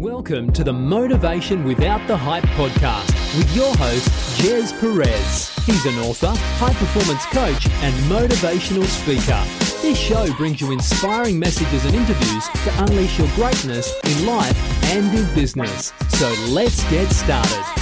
Welcome to the Motivation Without the Hype podcast with your host, Jez Perez. He's an author, high performance coach, and motivational speaker. This show brings you inspiring messages and interviews to unleash your greatness in life and in business. So let's get started.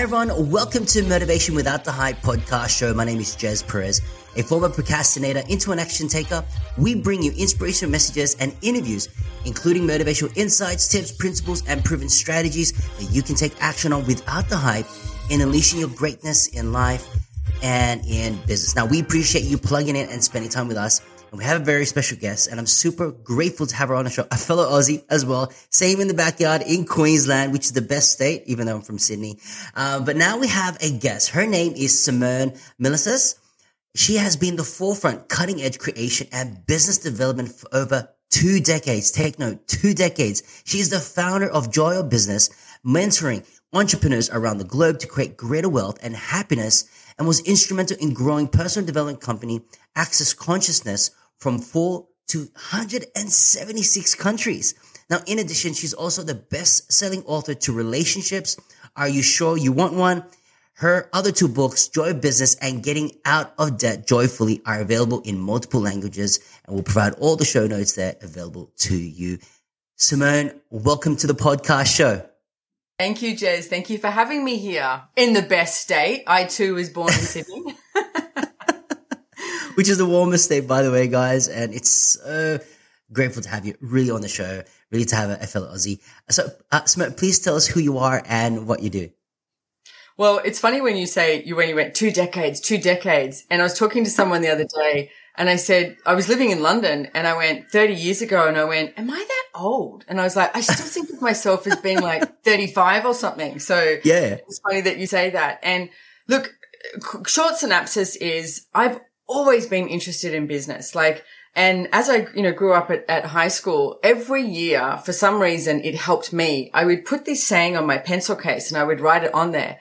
Hi everyone, welcome to Motivation Without the Hype podcast show. My name is Jez Perez, a former procrastinator into an action taker. We bring you inspirational messages and interviews, including motivational insights, tips, principles, and proven strategies that you can take action on without the hype in unleashing your greatness in life and in business. Now, we appreciate you plugging in and spending time with us. And we have a very special guest, and I'm super grateful to have her on the show, a fellow Aussie as well. Same in the backyard in Queensland, which is the best state, even though I'm from Sydney. Uh, but now we have a guest. Her name is Simone Milasas. She has been the forefront cutting edge creation and business development for over two decades. Take note, two decades. She is the founder of Joy of Business, mentoring entrepreneurs around the globe to create greater wealth and happiness and was instrumental in growing personal development company Access Consciousness from four to 176 countries. Now, in addition, she's also the best selling author to relationships. Are you sure you want one? Her other two books, Joy of Business and Getting Out of Debt Joyfully, are available in multiple languages and we'll provide all the show notes there available to you. Simone, welcome to the podcast show. Thank you, Jez. Thank you for having me here in the best state. I too was born in Sydney. which is the warmest state, by the way, guys. And it's so grateful to have you really on the show, really to have a, a fellow Aussie. So, uh, please tell us who you are and what you do. Well, it's funny when you say you when you went two decades, two decades. And I was talking to someone the other day and I said, I was living in London and I went 30 years ago and I went, am I that old? And I was like, I still think of myself as being like 35 or something. So yeah, it's funny that you say that. And look, short synopsis is I've always been interested in business. Like, and as I, you know, grew up at, at high school, every year, for some reason, it helped me. I would put this saying on my pencil case and I would write it on there.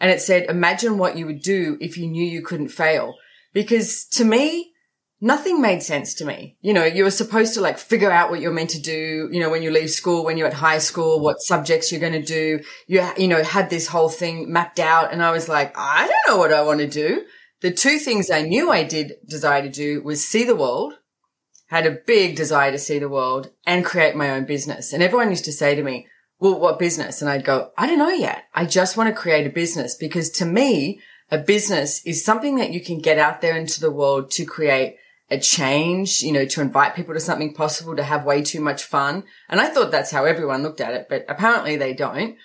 And it said, imagine what you would do if you knew you couldn't fail. Because to me, nothing made sense to me. You know, you were supposed to like figure out what you're meant to do, you know, when you leave school, when you're at high school, what subjects you're going to do. You, you know, had this whole thing mapped out. And I was like, I don't know what I want to do. The two things I knew I did desire to do was see the world, had a big desire to see the world and create my own business. And everyone used to say to me, well, what business? And I'd go, I don't know yet. I just want to create a business because to me, a business is something that you can get out there into the world to create a change, you know, to invite people to something possible, to have way too much fun. And I thought that's how everyone looked at it, but apparently they don't.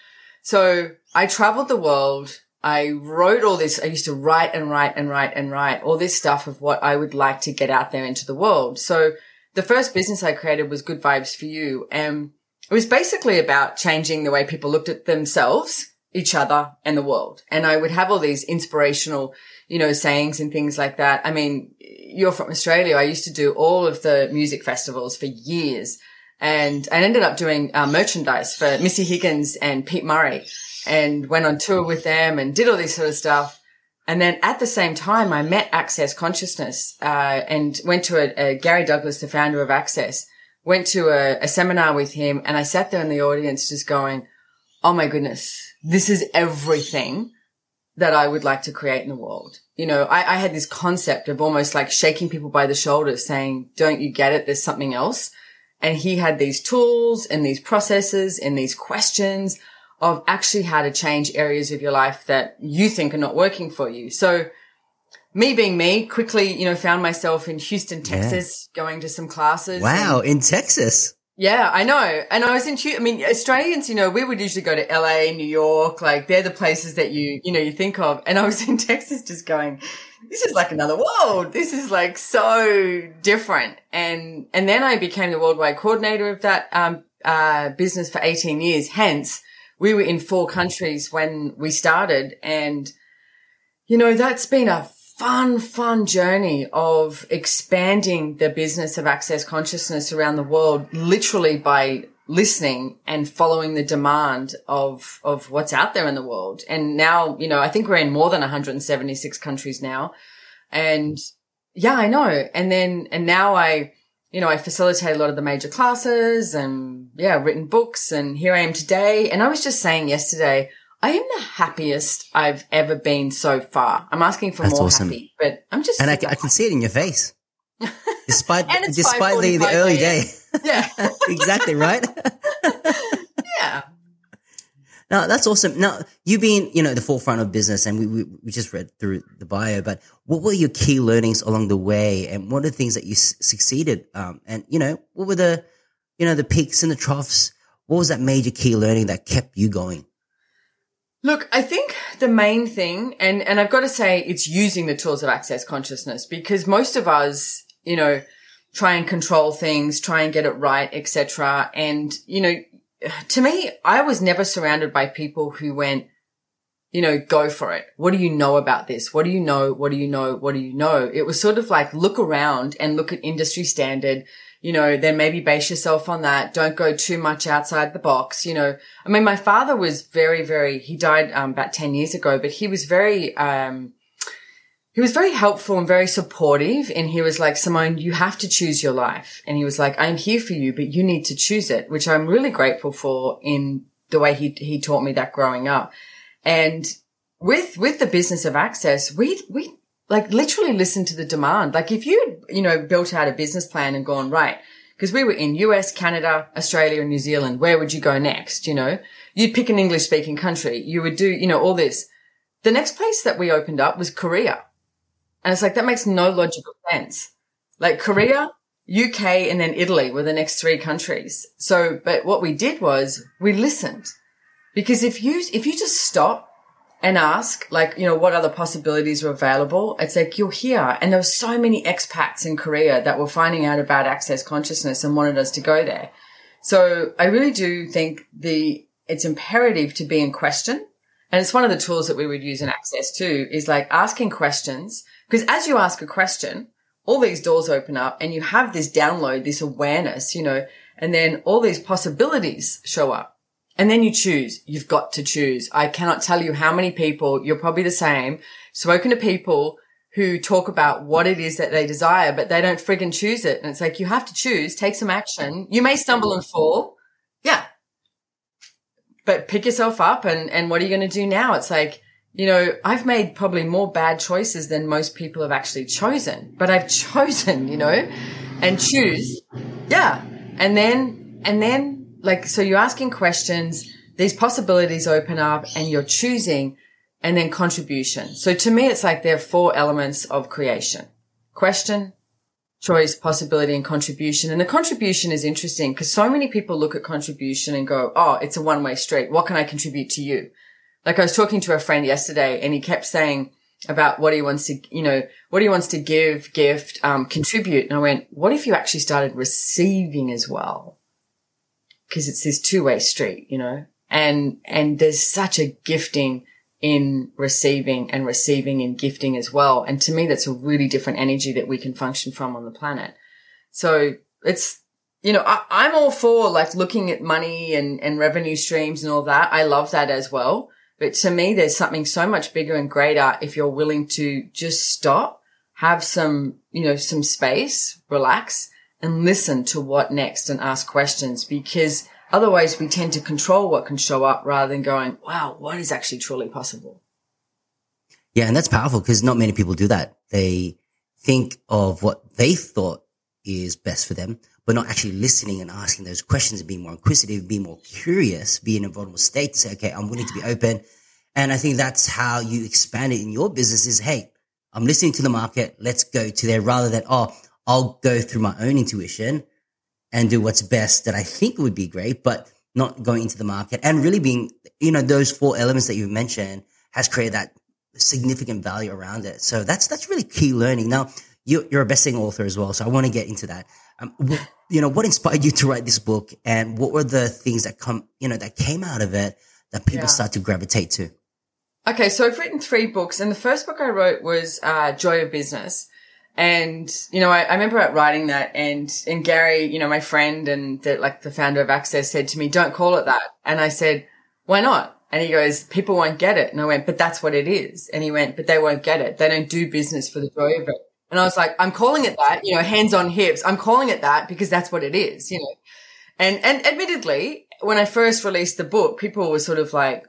So I traveled the world I wrote all this. I used to write and write and write and write all this stuff of what I would like to get out there into the world. So the first business I created was Good Vibes for You. And it was basically about changing the way people looked at themselves, each other and the world. And I would have all these inspirational, you know, sayings and things like that. I mean, you're from Australia. I used to do all of the music festivals for years and I ended up doing uh, merchandise for Missy Higgins and Pete Murray and went on tour with them and did all this sort of stuff. And then at the same time, I met Access Consciousness, uh, and went to a, a, Gary Douglas, the founder of Access, went to a, a seminar with him and I sat there in the audience just going, Oh my goodness, this is everything that I would like to create in the world. You know, I, I had this concept of almost like shaking people by the shoulders saying, don't you get it? There's something else. And he had these tools and these processes and these questions of actually how to change areas of your life that you think are not working for you. So me being me, quickly, you know, found myself in Houston, Texas, yeah. going to some classes. Wow, in Texas. Yeah, I know. And I was in, I mean, Australians, you know, we would usually go to LA, New York, like they're the places that you, you know, you think of. And I was in Texas just going, this is like another world. This is like so different. And, and then I became the worldwide coordinator of that, um, uh, business for 18 years. Hence, we were in four countries when we started. And, you know, that's been a fun, fun journey of expanding the business of access consciousness around the world, literally by listening and following the demand of, of what's out there in the world. And now, you know, I think we're in more than 176 countries now. And yeah, I know. And then, and now I, you know, I facilitate a lot of the major classes and yeah, written books and here I am today. And I was just saying yesterday, I am the happiest I've ever been so far. I'm asking for That's more awesome. happy, but I'm just, And I, I can see it in your face. Despite, despite the, the early day. yeah, exactly, right? Now that's awesome. Now you've been, you know, the forefront of business, and we, we we just read through the bio. But what were your key learnings along the way, and what are the things that you s- succeeded? Um, and you know, what were the, you know, the peaks and the troughs? What was that major key learning that kept you going? Look, I think the main thing, and, and I've got to say it's using the tools of access consciousness because most of us, you know, try and control things, try and get it right, etc. And, you know, to me, I was never surrounded by people who went, you know, go for it. What do you know about this? What do you know? What do you know? What do you know? It was sort of like look around and look at industry standard, you know, then maybe base yourself on that. Don't go too much outside the box. You know, I mean, my father was very, very, he died um, about 10 years ago, but he was very, um, he was very helpful and very supportive. And he was like, Simone, you have to choose your life. And he was like, I'm here for you, but you need to choose it, which I'm really grateful for in the way he, he taught me that growing up. And with, with the business of access, we, we like literally listened to the demand. Like if you, you know, built out a business plan and gone, right, because we were in US, Canada, Australia and New Zealand, where would you go next? You know, you'd pick an English speaking country. You would do, you know, all this. The next place that we opened up was Korea. And it's like, that makes no logical sense. Like Korea, UK, and then Italy were the next three countries. So, but what we did was we listened because if you, if you just stop and ask, like, you know, what other possibilities are available, it's like you're here. And there were so many expats in Korea that were finding out about access consciousness and wanted us to go there. So I really do think the, it's imperative to be in question. And it's one of the tools that we would use in access too is like asking questions. Because as you ask a question, all these doors open up and you have this download, this awareness, you know, and then all these possibilities show up. And then you choose. You've got to choose. I cannot tell you how many people, you're probably the same, spoken to people who talk about what it is that they desire, but they don't friggin' choose it. And it's like, you have to choose, take some action. You may stumble and fall. Yeah. But pick yourself up and, and what are you going to do now? It's like, you know, I've made probably more bad choices than most people have actually chosen, but I've chosen, you know, and choose. Yeah. And then, and then like, so you're asking questions, these possibilities open up and you're choosing and then contribution. So to me, it's like there are four elements of creation. Question, choice, possibility, and contribution. And the contribution is interesting because so many people look at contribution and go, Oh, it's a one way street. What can I contribute to you? Like I was talking to a friend yesterday and he kept saying about what he wants to, you know, what he wants to give, gift, um, contribute. And I went, what if you actually started receiving as well? Cause it's this two way street, you know, and, and there's such a gifting in receiving and receiving in gifting as well. And to me, that's a really different energy that we can function from on the planet. So it's, you know, I, I'm all for like looking at money and, and revenue streams and all that. I love that as well. But to me, there's something so much bigger and greater if you're willing to just stop, have some, you know, some space, relax and listen to what next and ask questions because otherwise we tend to control what can show up rather than going, wow, what is actually truly possible? Yeah, and that's powerful because not many people do that. They think of what they thought is best for them, but not actually listening and asking those questions and being more inquisitive, being more curious, be in a vulnerable state to say, okay, I'm willing to be open. And I think that's how you expand it in your business is, hey, I'm listening to the market. Let's go to there rather than, oh, I'll go through my own intuition and do what's best that I think would be great, but not going into the market and really being, you know, those four elements that you've mentioned has created that significant value around it. So that's, that's really key learning. Now, you, you're a best-selling author as well. So I want to get into that. Um, what, you know, what inspired you to write this book and what were the things that come, you know, that came out of it that people Yeah. start to gravitate to? Okay, so I've written three books, and the first book I wrote was uh, Joy of Business. And you know, I, I remember writing that, and and Gary, you know, my friend and the, like the founder of Access, said to me, "Don't call it that." And I said, "Why not?" And he goes, "People won't get it." And I went, "But that's what it is." And he went, "But they won't get it. They don't do business for the joy of it." And I was like, I'm calling it that, you know, hands on hips. I'm calling it that because that's what it is, you know. And, and admittedly, when I first released the book, people were sort of like,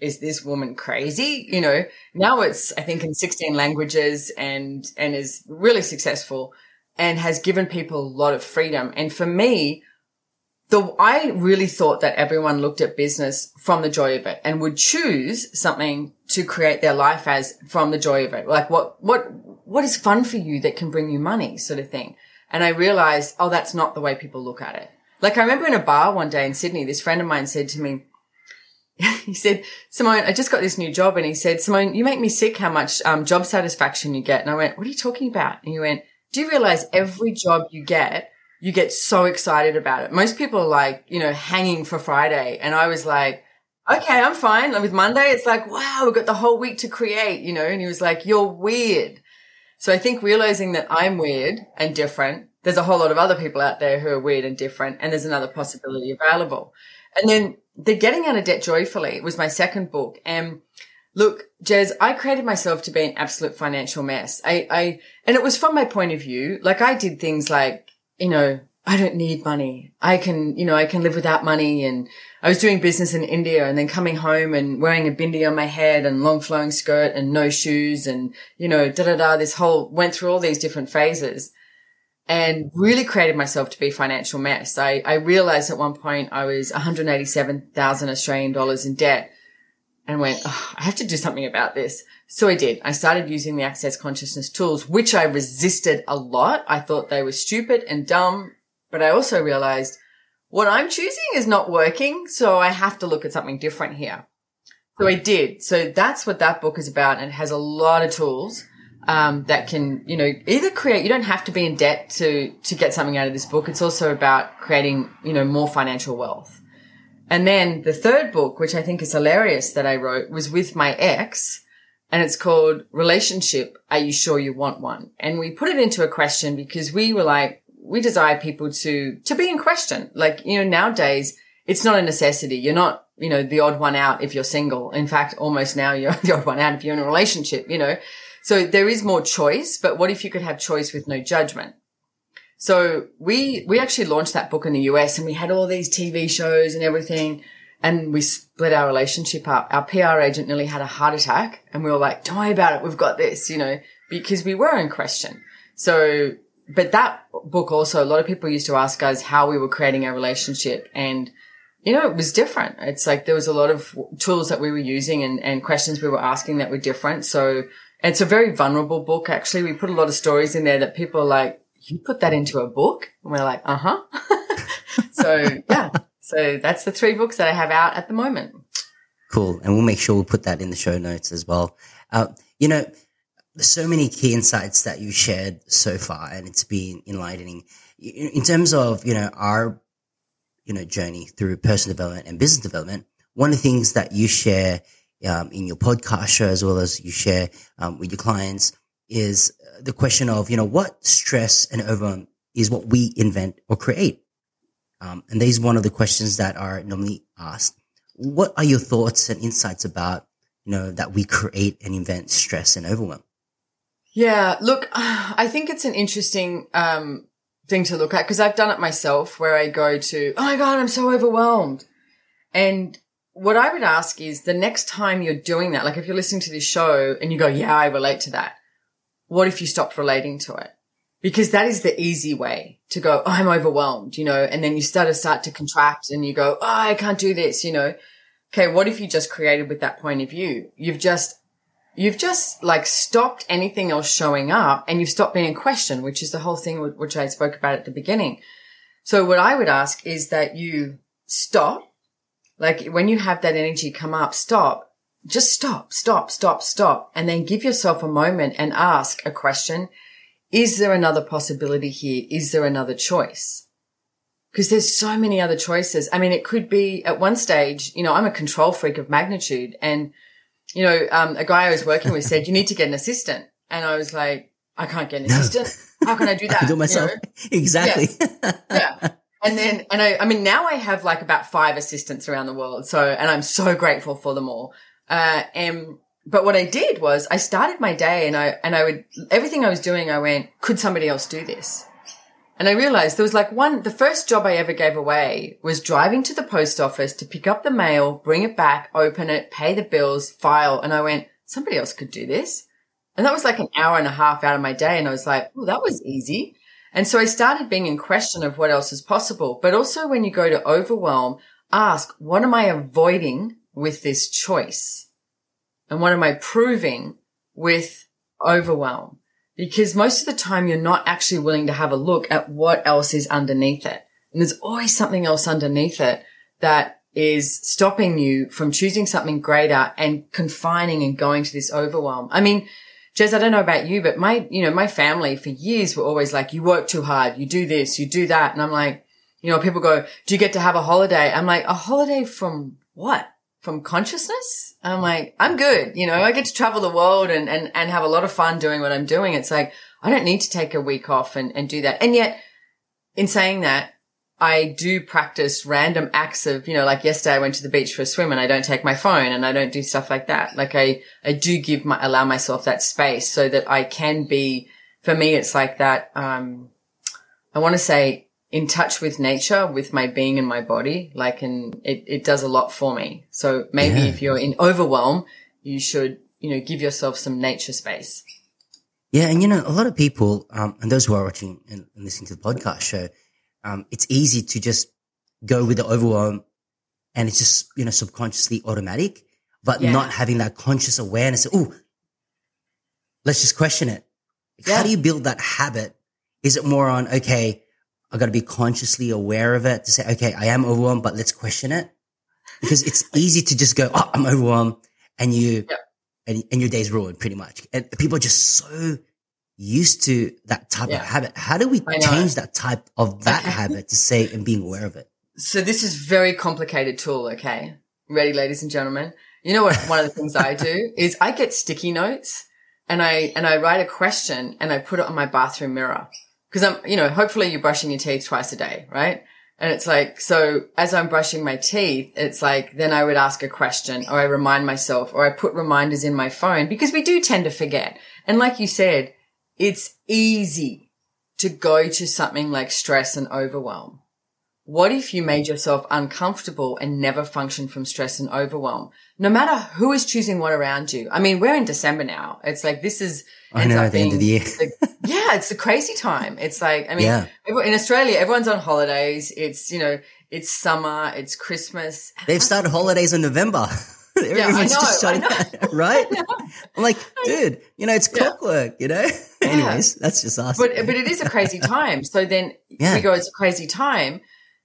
is this woman crazy? You know, now it's, I think in 16 languages and, and is really successful and has given people a lot of freedom. And for me, the, I really thought that everyone looked at business from the joy of it and would choose something to create their life as from the joy of it. Like what, what, what is fun for you that can bring you money sort of thing. And I realized, oh, that's not the way people look at it. Like I remember in a bar one day in Sydney, this friend of mine said to me, he said, Simone, I just got this new job. And he said, Simone, you make me sick how much um, job satisfaction you get. And I went, what are you talking about? And he went, do you realize every job you get, you get so excited about it? Most people are like, you know, hanging for Friday. And I was like, okay, I'm fine. With Monday, it's like, wow, we've got the whole week to create, you know? And he was like, you're weird. So I think realizing that I'm weird and different, there's a whole lot of other people out there who are weird and different, and there's another possibility available. And then the Getting Out of Debt Joyfully was my second book. And look, Jez, I created myself to be an absolute financial mess. I, I, and it was from my point of view. Like I did things like, you know, I don't need money. I can, you know, I can live without money. And I was doing business in India and then coming home and wearing a bindi on my head and long flowing skirt and no shoes and, you know, da da da, this whole, went through all these different phases and really created myself to be financial mess. I, I realized at one point I was 187,000 Australian dollars in debt and went, oh, I have to do something about this. So I did. I started using the access consciousness tools, which I resisted a lot. I thought they were stupid and dumb, but I also realized what I'm choosing is not working. So I have to look at something different here. So I did. So that's what that book is about. And it has a lot of tools. Um, that can, you know, either create, you don't have to be in debt to, to get something out of this book. It's also about creating, you know, more financial wealth. And then the third book, which I think is hilarious that I wrote was with my ex and it's called Relationship. Are you sure you want one? And we put it into a question because we were like, we desire people to, to be in question. Like, you know, nowadays it's not a necessity. You're not, you know, the odd one out if you're single. In fact, almost now you're the odd one out if you're in a relationship, you know. So there is more choice, but what if you could have choice with no judgment? So we, we actually launched that book in the US and we had all these TV shows and everything. And we split our relationship up. Our PR agent nearly had a heart attack and we were like, don't worry about it. We've got this, you know, because we were in question. So, but that book also, a lot of people used to ask us how we were creating our relationship and, you know, it was different. It's like there was a lot of tools that we were using and, and questions we were asking that were different. So it's a very vulnerable book. Actually, we put a lot of stories in there that people are like, you put that into a book? And we're like, uh huh. so yeah. So that's the three books that I have out at the moment. Cool. And we'll make sure we'll put that in the show notes as well. Uh, you know, there's so many key insights that you shared so far and it's been enlightening in terms of, you know, our, you know, journey through personal development and business development. One of the things that you share um, in your podcast show as well as you share um, with your clients is the question of, you know, what stress and overwhelm is what we invent or create? Um, and these one of the questions that are normally asked. What are your thoughts and insights about, you know, that we create and invent stress and overwhelm? Yeah, look, I think it's an interesting um, thing to look at because I've done it myself where I go to, oh my God, I'm so overwhelmed. And what I would ask is the next time you're doing that, like if you're listening to this show and you go, yeah, I relate to that what if you stopped relating to it? Because that is the easy way to go, oh, I'm overwhelmed, you know, and then you start to start to contract and you go, oh, I can't do this, you know. Okay, what if you just created with that point of view? You've just, you've just like stopped anything else showing up and you've stopped being in question, which is the whole thing which I spoke about at the beginning. So what I would ask is that you stop, like when you have that energy come up, stop just stop, stop, stop, stop, and then give yourself a moment and ask a question. Is there another possibility here? Is there another choice? Because there's so many other choices. I mean, it could be at one stage, you know, I'm a control freak of magnitude and, you know, um, a guy I was working with said, you need to get an assistant. And I was like, I can't get an no. assistant. How can I do that? I do it myself. You know? Exactly. Yeah. yeah. And then, and I, I mean, now I have like about five assistants around the world. So, and I'm so grateful for them all. Uh, and but what I did was I started my day and I, and I would, everything I was doing, I went, could somebody else do this? And I realized there was like one, the first job I ever gave away was driving to the post office to pick up the mail, bring it back, open it, pay the bills, file. And I went, somebody else could do this. And that was like an hour and a half out of my day. And I was like, oh, that was easy. And so I started being in question of what else is possible. But also when you go to overwhelm, ask, what am I avoiding with this choice? And what am I proving with overwhelm? Because most of the time you're not actually willing to have a look at what else is underneath it. And there's always something else underneath it that is stopping you from choosing something greater and confining and going to this overwhelm. I mean, Jez, I don't know about you, but my, you know, my family for years were always like, you work too hard, you do this, you do that. And I'm like, you know, people go, do you get to have a holiday? I'm like, a holiday from what? From consciousness? I'm like, I'm good. You know, I get to travel the world and, and, and have a lot of fun doing what I'm doing. It's like, I don't need to take a week off and, and do that. And yet in saying that, I do practice random acts of, you know, like yesterday I went to the beach for a swim and I don't take my phone and I don't do stuff like that. Like I, I do give my, allow myself that space so that I can be, for me, it's like that, um, I want to say in touch with nature, with my being and my body, like, and it, it does a lot for me. So maybe Yeah. if you're in overwhelm, you should, you know, give yourself some nature space. Yeah, and you know, a lot of people, um, and those who are watching and, listening to the podcast show, um, it's easy to just go with the overwhelm and it's just, you know, subconsciously automatic, but Yeah. not having that conscious awareness. Oh, let's just question it. Yeah. How do you build that habit? Is it more on, okay, I got to be consciously aware of it to say, okay, I am overwhelmed, but let's question it because it's easy to just go, oh, I'm overwhelmed and you, Yeah. and, and your day's ruined pretty much. And people are just so used to that type Yeah. of habit. How do we change that type of that Okay. habit to say and being aware of it? So this is very complicated tool. Okay. Ready, ladies and gentlemen. You know what? One of the things I do is I get sticky notes and I, and I write a question and I put it on my bathroom mirror. Cause I'm, you know, hopefully you're brushing your teeth twice a day, right? And it's like, so as I'm brushing my teeth, it's like, then I would ask a question or I remind myself or I put reminders in my phone because we do tend to forget. And like you said, it's easy to go to something like stress and overwhelm. What if you made yourself uncomfortable and never function from stress and overwhelm? No matter who is choosing what around you. I mean, we're in December now. It's like this is I know, at the end of the year. the- yeah, it's a crazy time. It's like I mean, Yeah. in Australia, everyone's on holidays. It's you know, it's summer, it's Christmas. They've started holidays in November. Know, just I know. right? I'm like, dude, you know, it's Yeah. clockwork, you know? Anyways, that's just us. but but it is a crazy time. So then Yeah. we go, it's a crazy time.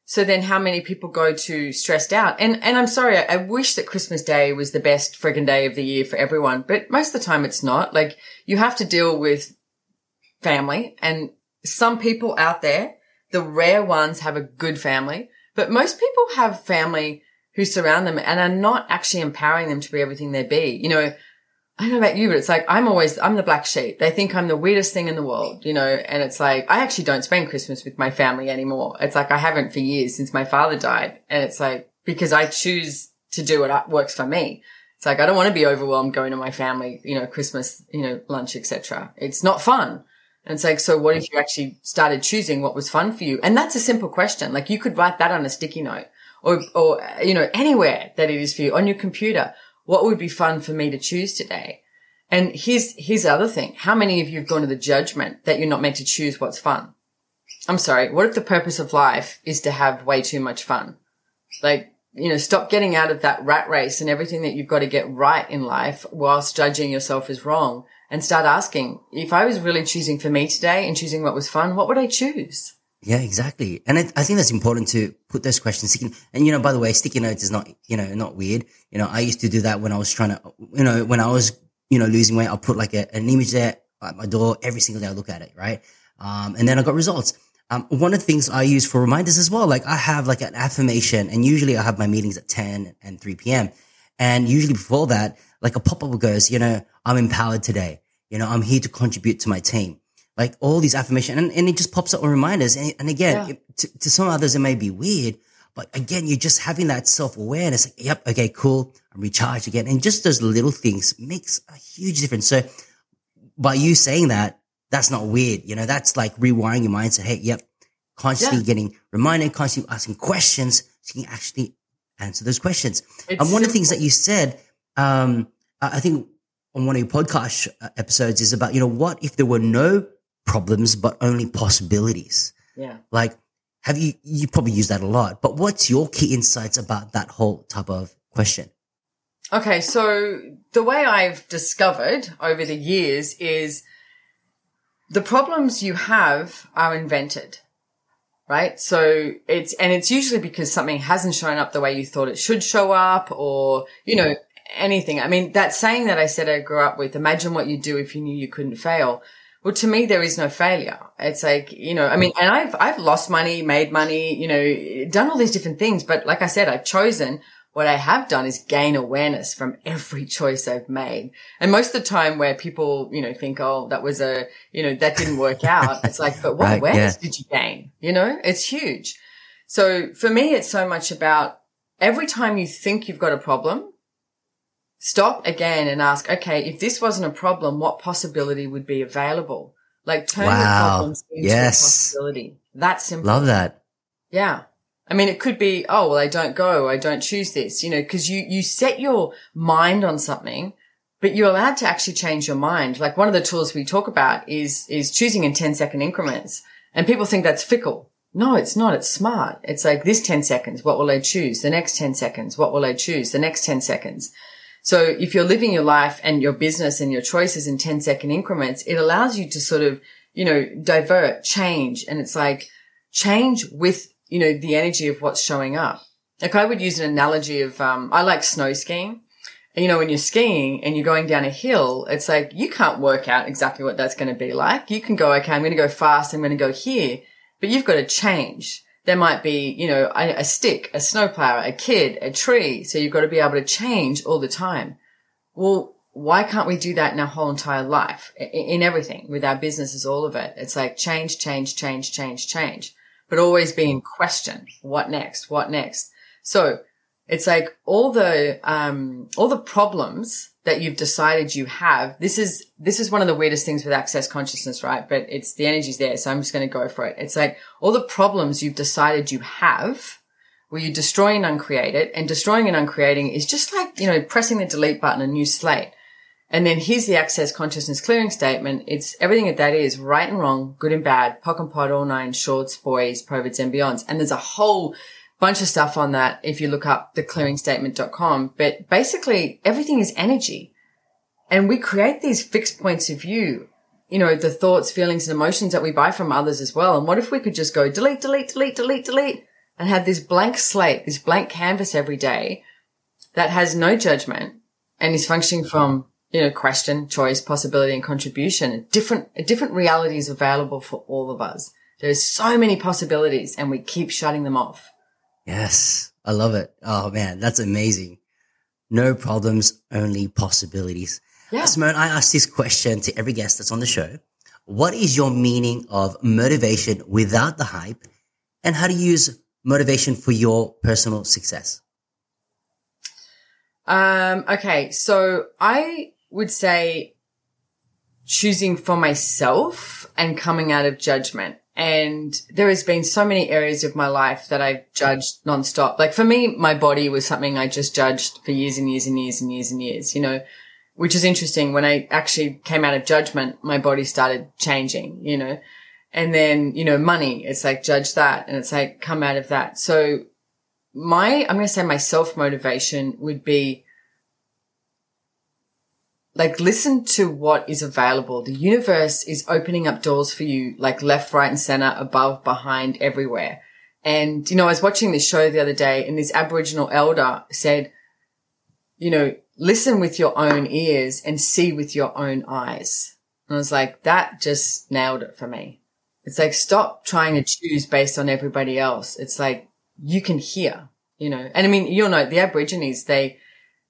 So then how many people go to stressed out? And and I'm sorry, I, I wish that Christmas Day was the best friggin' day of the year for everyone, but most of the time it's not. Like you have to deal with family and some people out there, the rare ones have a good family, but most people have family who surround them and are not actually empowering them to be everything they be. You know, I don't know about you, but it's like I'm always I'm the black sheep. They think I'm the weirdest thing in the world, you know, and it's like I actually don't spend Christmas with my family anymore. It's like I haven't for years since my father died, and it's like because I choose to do what works for me. It's like I don't want to be overwhelmed going to my family, you know, Christmas, you know, lunch, etc. It's not fun. And it's like, so what if you actually started choosing what was fun for you? And that's a simple question. Like you could write that on a sticky note or, or, you know, anywhere that it is for you on your computer. What would be fun for me to choose today? And here's, here's the other thing. How many of you have gone to the judgment that you're not meant to choose what's fun? I'm sorry. What if the purpose of life is to have way too much fun? Like, you know, stop getting out of that rat race and everything that you've got to get right in life whilst judging yourself as wrong and start asking, if I was really choosing for me today and choosing what was fun, what would I choose? Yeah, exactly. And I, I think that's important to put those questions. Sticky, and you know, by the way, sticky notes is not, you know, not weird. You know, I used to do that when I was trying to, you know, when I was, you know, losing weight, I'll put like a, an image there at my door every single day. I look at it, right? Um, and then I got results. Um, one of the things I use for reminders as well, like I have like an affirmation and usually I have my meetings at 10 and 3 p.m. And usually before that, like a pop-up goes, you know, I'm empowered today. You know, I'm here to contribute to my team like all these affirmation and, and it just pops up on reminders. And, and again, Yeah. it, to, to some others, it may be weird, But again, you're just having that self awareness. Like, yep. Okay, cool. I'm recharged again. And just those little things makes a huge difference. So by you saying that, that's not weird. You know, that's like rewiring your mind. So, hey, yep, constantly yeah. getting reminded, constantly asking questions so you can actually answer those questions. It's and one simple. of the things that you said, um, I think on one of your podcast episodes is about, you know, what if there were no problems, but only possibilities? Yeah. Like, have you, you probably use that a lot, but what's your key insights about that whole type of question? Okay. So the way I've discovered over the years is the problems you have are invented right? So it's, and it's usually because something hasn't shown up the way you thought it should show up or, you know, anything. I mean, that saying that I said I grew up with, imagine what you'd do if you knew you couldn't fail. Well, to me, there is no failure. It's like, you know, I mean, and I've, I've lost money, made money, you know, done all these different things. But like I said, I've chosen what I have done is gain awareness from every choice I've made. And most of the time where people, you know, think, oh, that was a, you know, that didn't work out. It's like, but what right, awareness yeah. did you gain? You know, it's huge. So for me, it's so much about every time you think you've got a problem, stop again and ask, okay, if this wasn't a problem, what possibility would be available? Like turn wow. the problems into yes. a possibility. That's simple. Love that. Yeah. I mean, it could be, oh, well, I don't go. I don't choose this, you know, cause you, you set your mind on something, but you're allowed to actually change your mind. Like one of the tools we talk about is, is choosing in 10 second increments. And people think that's fickle. No, it's not. It's smart. It's like this 10 seconds. What will I choose? The next 10 seconds. What will I choose? The next 10 seconds. So if you're living your life and your business and your choices in 10 second increments, it allows you to sort of, you know, divert, change. And it's like change with, you know, the energy of what's showing up. Like I would use an analogy of, um, I like snow skiing. And you know, when you're skiing and you're going down a hill, it's like you can't work out exactly what that's going to be like. You can go, okay, I'm going to go fast. I'm going to go here, but you've got to change there might be, you know, a, a stick, a snowplow, a kid, a tree. So you've got to be able to change all the time. Well, why can't we do that in our whole entire life? In, in everything, with our businesses, all of it. It's like change, change, change, change, change, but always being in question. What next? What next? So it's like all the, um, all the problems that you've decided you have. This is, this is one of the weirdest things with access consciousness, right? But it's the energy's there. So I'm just going to go for it. It's like all the problems you've decided you have where you destroy and uncreate it and destroying and uncreating is just like, you know, pressing the delete button, a new slate. And then here's the access consciousness clearing statement. It's everything that that is right and wrong, good and bad, POC and POD, all nine, shorts, boys, POVADs and beyonds. And there's a whole bunch of stuff on that if you look up theclearingstatement.com. But basically everything is energy. And we create these fixed points of view, you know, the thoughts, feelings and emotions that we buy from others as well. And what if we could just go delete, delete, delete, delete, delete and have this blank slate, this blank canvas every day that has no judgment and is functioning from, you know, question, choice, possibility and contribution. Different, different realities available for all of us. There's so many possibilities and we keep shutting them off. Yes. I love it. Oh man, that's amazing. No problems, only possibilities. Yeah. Simone, I ask this question to every guest that's on the show. What is your meaning of motivation without the hype and how to use motivation for your personal success? Um, okay. So I would say choosing for myself and coming out of judgment. And there has been so many areas of my life that I've judged nonstop. Like for me, my body was something I just judged for years and years and years and years and years, you know, which is interesting. When I actually came out of judgment, my body started changing, you know, and then, you know, money, it's like judge that and it's like come out of that. So my, I'm going to say my self motivation would be like listen to what is available. The universe is opening up doors for you, like left, right and center, above, behind, everywhere. And, you know, I was watching this show the other day and this Aboriginal elder said, you know, listen with your own ears and see with your own eyes. And I was like, that just nailed it for me. It's like, stop trying to choose based on everybody else. It's like, you can hear, you know, and I mean, you'll know the Aborigines, they,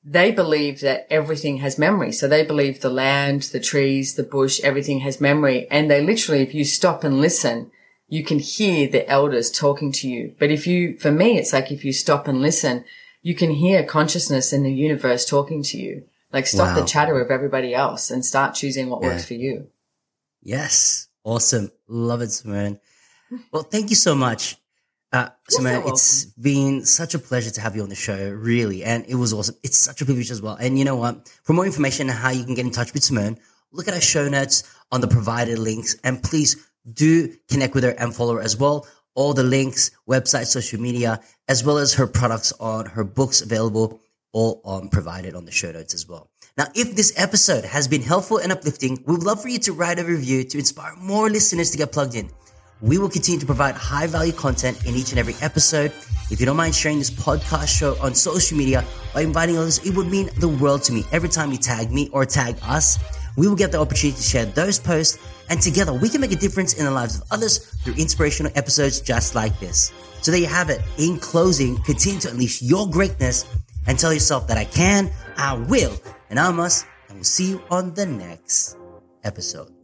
they believe that everything has memory. So they believe the land, the trees, the bush, everything has memory. And they literally, if you stop and listen, you can hear the elders talking to you. But if you, for me, it's like if you stop and listen, you can hear consciousness in the universe talking to you. Like stop wow. the chatter of everybody else and start choosing what yeah. works for you. Yes. Awesome. Love it, Simone. Well, thank you so much. Uh, so it's been such a pleasure to have you on the show, really. And it was awesome. It's such a privilege as well. And you know what? For more information on how you can get in touch with Simone, look at our show notes on the provided links and please do connect with her and follow her as well. All the links, website, social media, as well as her products on her books available, all on provided on the show notes as well. Now, if this episode has been helpful and uplifting, we would love for you to write a review to inspire more listeners to get plugged in. We will continue to provide high value content in each and every episode. If you don't mind sharing this podcast show on social media or inviting others, it would mean the world to me. Every time you tag me or tag us, we will get the opportunity to share those posts and together we can make a difference in the lives of others through inspirational episodes just like this. So there you have it. In closing, continue to unleash your greatness and tell yourself that I can, I will, and I must, and we'll see you on the next episode.